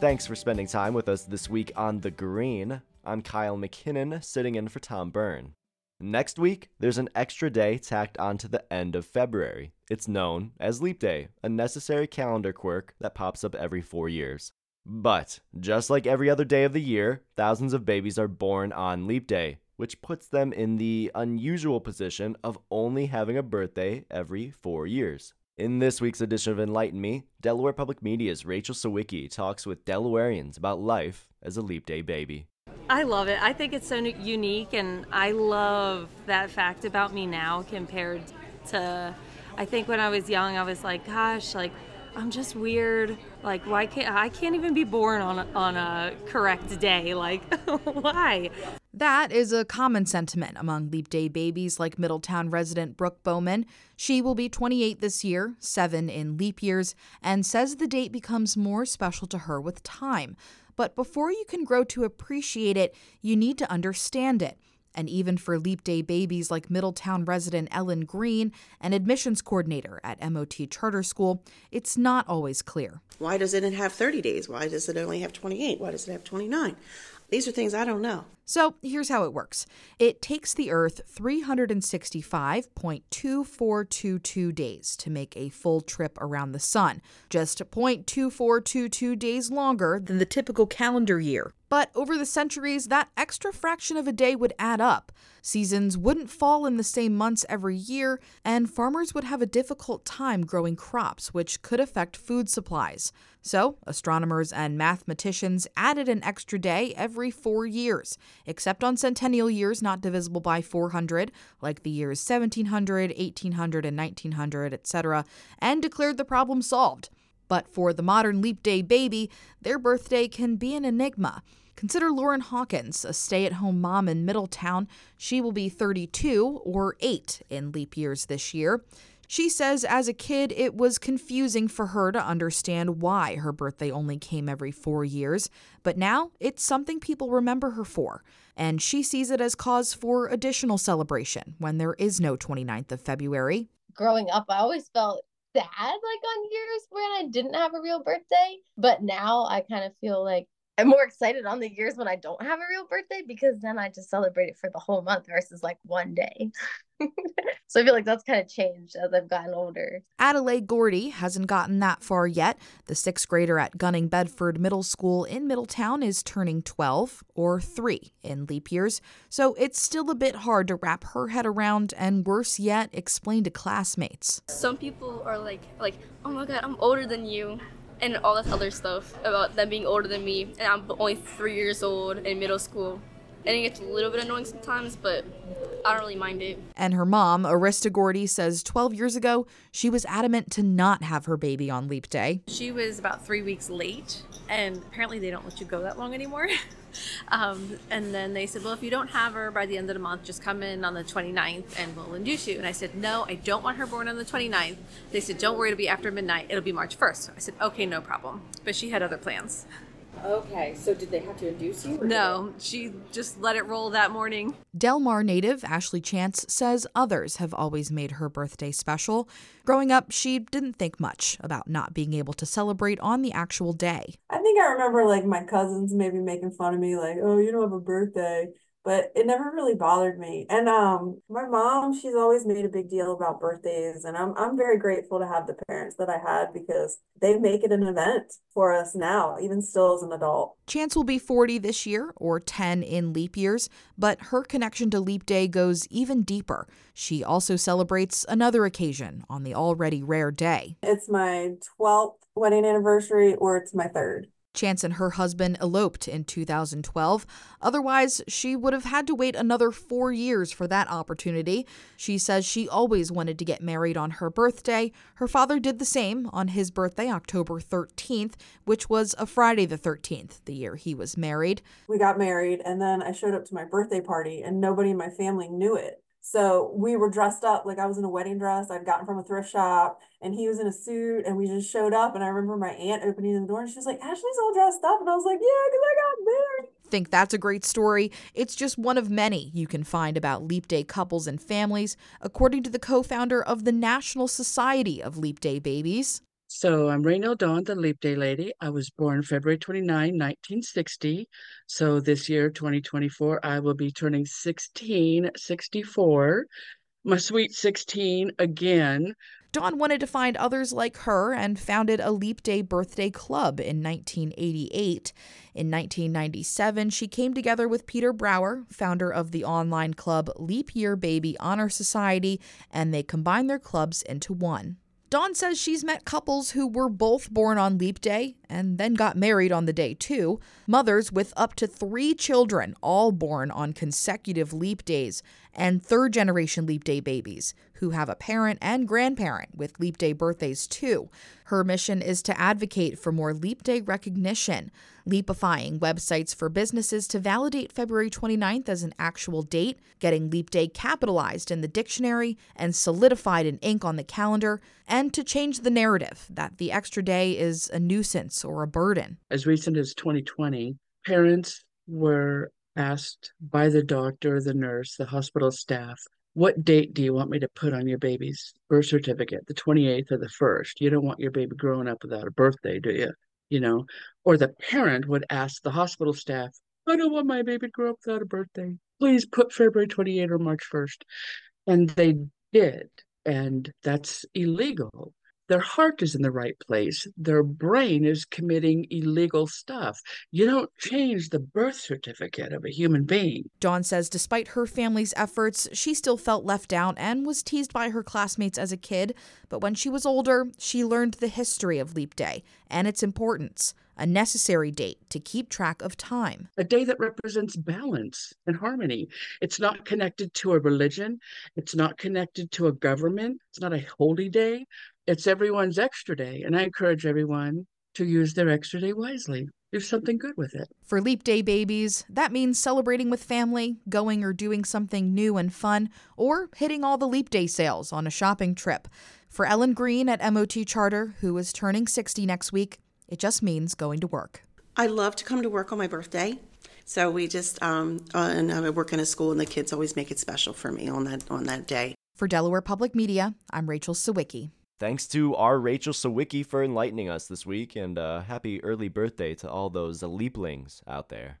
Thanks for spending time with us this week on The Green. I'm Kyle McKinnon, sitting in for Tom Byrne. Next week, there's an extra day tacked on to the end of February. It's known as Leap Day, a necessary calendar quirk that pops up every four years. But, just like every other day of the year, thousands of babies are born on Leap Day, which puts them in the unusual position of only having a birthday every four years. In this week's edition of Enlighten Me, Delaware Public Media's Rachel Sawicki talks with Delawareans about life as a Leap Day baby. I love it. I think it's so unique, and I love that fact about me now compared to. I think when I was young, I was like, gosh, like I'm just weird. Like, why can't I can't even be born on a, on a correct day? Like, why? That is a common sentiment among Leap Day babies like Middletown resident Brooke Bowman. She will be 28 this year, seven in leap years, and says the date becomes more special to her with time. But before you can grow to appreciate it, you need to understand it. And even for Leap Day babies like Middletown resident Ellen Green, an admissions coordinator at MOT Charter School, it's not always clear. Why does it have 30 days? Why does it only have 28? Why does it have 29? These are things I don't know. So here's how it works it takes the Earth 365.2422 days to make a full trip around the Sun, just 0.2422 days longer than the typical calendar year. But over the centuries, that extra fraction of a day would add up. Seasons wouldn't fall in the same months every year, and farmers would have a difficult time growing crops, which could affect food supplies. So, astronomers and mathematicians added an extra day every four years, except on centennial years not divisible by 400, like the years 1700, 1800, and 1900, etc., and declared the problem solved. But for the modern leap day baby, their birthday can be an enigma. Consider Lauren Hawkins, a stay at home mom in Middletown. She will be 32 or 8 in leap years this year. She says as a kid, it was confusing for her to understand why her birthday only came every four years, but now it's something people remember her for, and she sees it as cause for additional celebration when there is no 29th of February. Growing up, I always felt sad like on years when I didn't have a real birthday, but now I kind of feel like I'm more excited on the years when I don't have a real birthday because then I just celebrate it for the whole month versus like one day. so I feel like that's kind of changed as I've gotten older. Adelaide Gordy hasn't gotten that far yet. The sixth grader at Gunning Bedford Middle School in Middletown is turning 12 or 3 in leap years, so it's still a bit hard to wrap her head around and worse yet, explain to classmates. Some people are like like, "Oh my god, I'm older than you." And all this other stuff about them being older than me, and I'm only three years old in middle school. And it gets a little bit annoying sometimes, but I don't really mind it. And her mom, Arista Gordy, says 12 years ago, she was adamant to not have her baby on leap day. She was about three weeks late, and apparently they don't let you go that long anymore. um, and then they said, well, if you don't have her by the end of the month, just come in on the 29th and we'll induce you. And I said, no, I don't want her born on the 29th. They said, don't worry, it'll be after midnight. It'll be March 1st. I said, okay, no problem. But she had other plans. Okay, so did they have to induce you? No, she just let it roll that morning. Delmar native Ashley Chance says others have always made her birthday special. Growing up, she didn't think much about not being able to celebrate on the actual day. I think I remember like my cousins maybe making fun of me, like, oh, you don't have a birthday but it never really bothered me. And um my mom, she's always made a big deal about birthdays and I'm I'm very grateful to have the parents that I had because they make it an event for us now, even still as an adult. Chance will be 40 this year or 10 in leap years, but her connection to leap day goes even deeper. She also celebrates another occasion on the already rare day. It's my 12th wedding anniversary or it's my third. Chance and her husband eloped in 2012. Otherwise, she would have had to wait another four years for that opportunity. She says she always wanted to get married on her birthday. Her father did the same on his birthday, October 13th, which was a Friday the 13th, the year he was married. We got married, and then I showed up to my birthday party, and nobody in my family knew it. So we were dressed up like I was in a wedding dress I'd gotten from a thrift shop, and he was in a suit, and we just showed up. And I remember my aunt opening the door, and she was like, "Ashley's all dressed up," and I was like, "Yeah, because I got married." Think that's a great story? It's just one of many you can find about Leap Day couples and families, according to the co-founder of the National Society of Leap Day Babies. So I'm Raenell Dawn, the Leap Day lady. I was born February 29, 1960. So this year, 2024, I will be turning 16, 64. My sweet 16 again. Dawn wanted to find others like her and founded a Leap Day Birthday Club in 1988. In 1997, she came together with Peter Brouwer, founder of the online club Leap Year Baby Honor Society, and they combined their clubs into one. Dawn says she's met couples who were both born on Leap Day and then got married on the day too. Mothers with up to three children, all born on consecutive Leap Days, and third generation Leap Day babies who have a parent and grandparent with Leap Day birthdays too. Her mission is to advocate for more Leap Day recognition, leapifying websites for businesses to validate February 29th as an actual date, getting Leap Day capitalized in the dictionary and solidified in ink on the calendar, and to change the narrative that the extra day is a nuisance or a burden. As recent as 2020, parents were asked by the doctor, the nurse, the hospital staff what date do you want me to put on your baby's birth certificate? The 28th or the 1st you don't want your baby growing up without a birthday do you? You know? Or the parent would ask the hospital staff i don't want my baby to grow up without a birthday. Please put february 28th or march 1st and they did. And that's illegal their heart is in the right place. Their brain is committing illegal stuff. You don't change the birth certificate of a human being. Dawn says despite her family's efforts, she still felt left out and was teased by her classmates as a kid. But when she was older, she learned the history of Leap Day and its importance a necessary date to keep track of time. A day that represents balance and harmony. It's not connected to a religion, it's not connected to a government, it's not a holy day. It's everyone's extra day. And I encourage everyone to use their extra day wisely. Do something good with it. For Leap Day babies, that means celebrating with family, going or doing something new and fun, or hitting all the Leap Day sales on a shopping trip. For Ellen Green at MOT Charter, who is turning 60 next week, it just means going to work. I love to come to work on my birthday. So we just um, uh, and I work in a school, and the kids always make it special for me on that on that day. For Delaware Public Media, I'm Rachel Sawicki. Thanks to our Rachel Sawicki for enlightening us this week, and uh, happy early birthday to all those leaplings out there.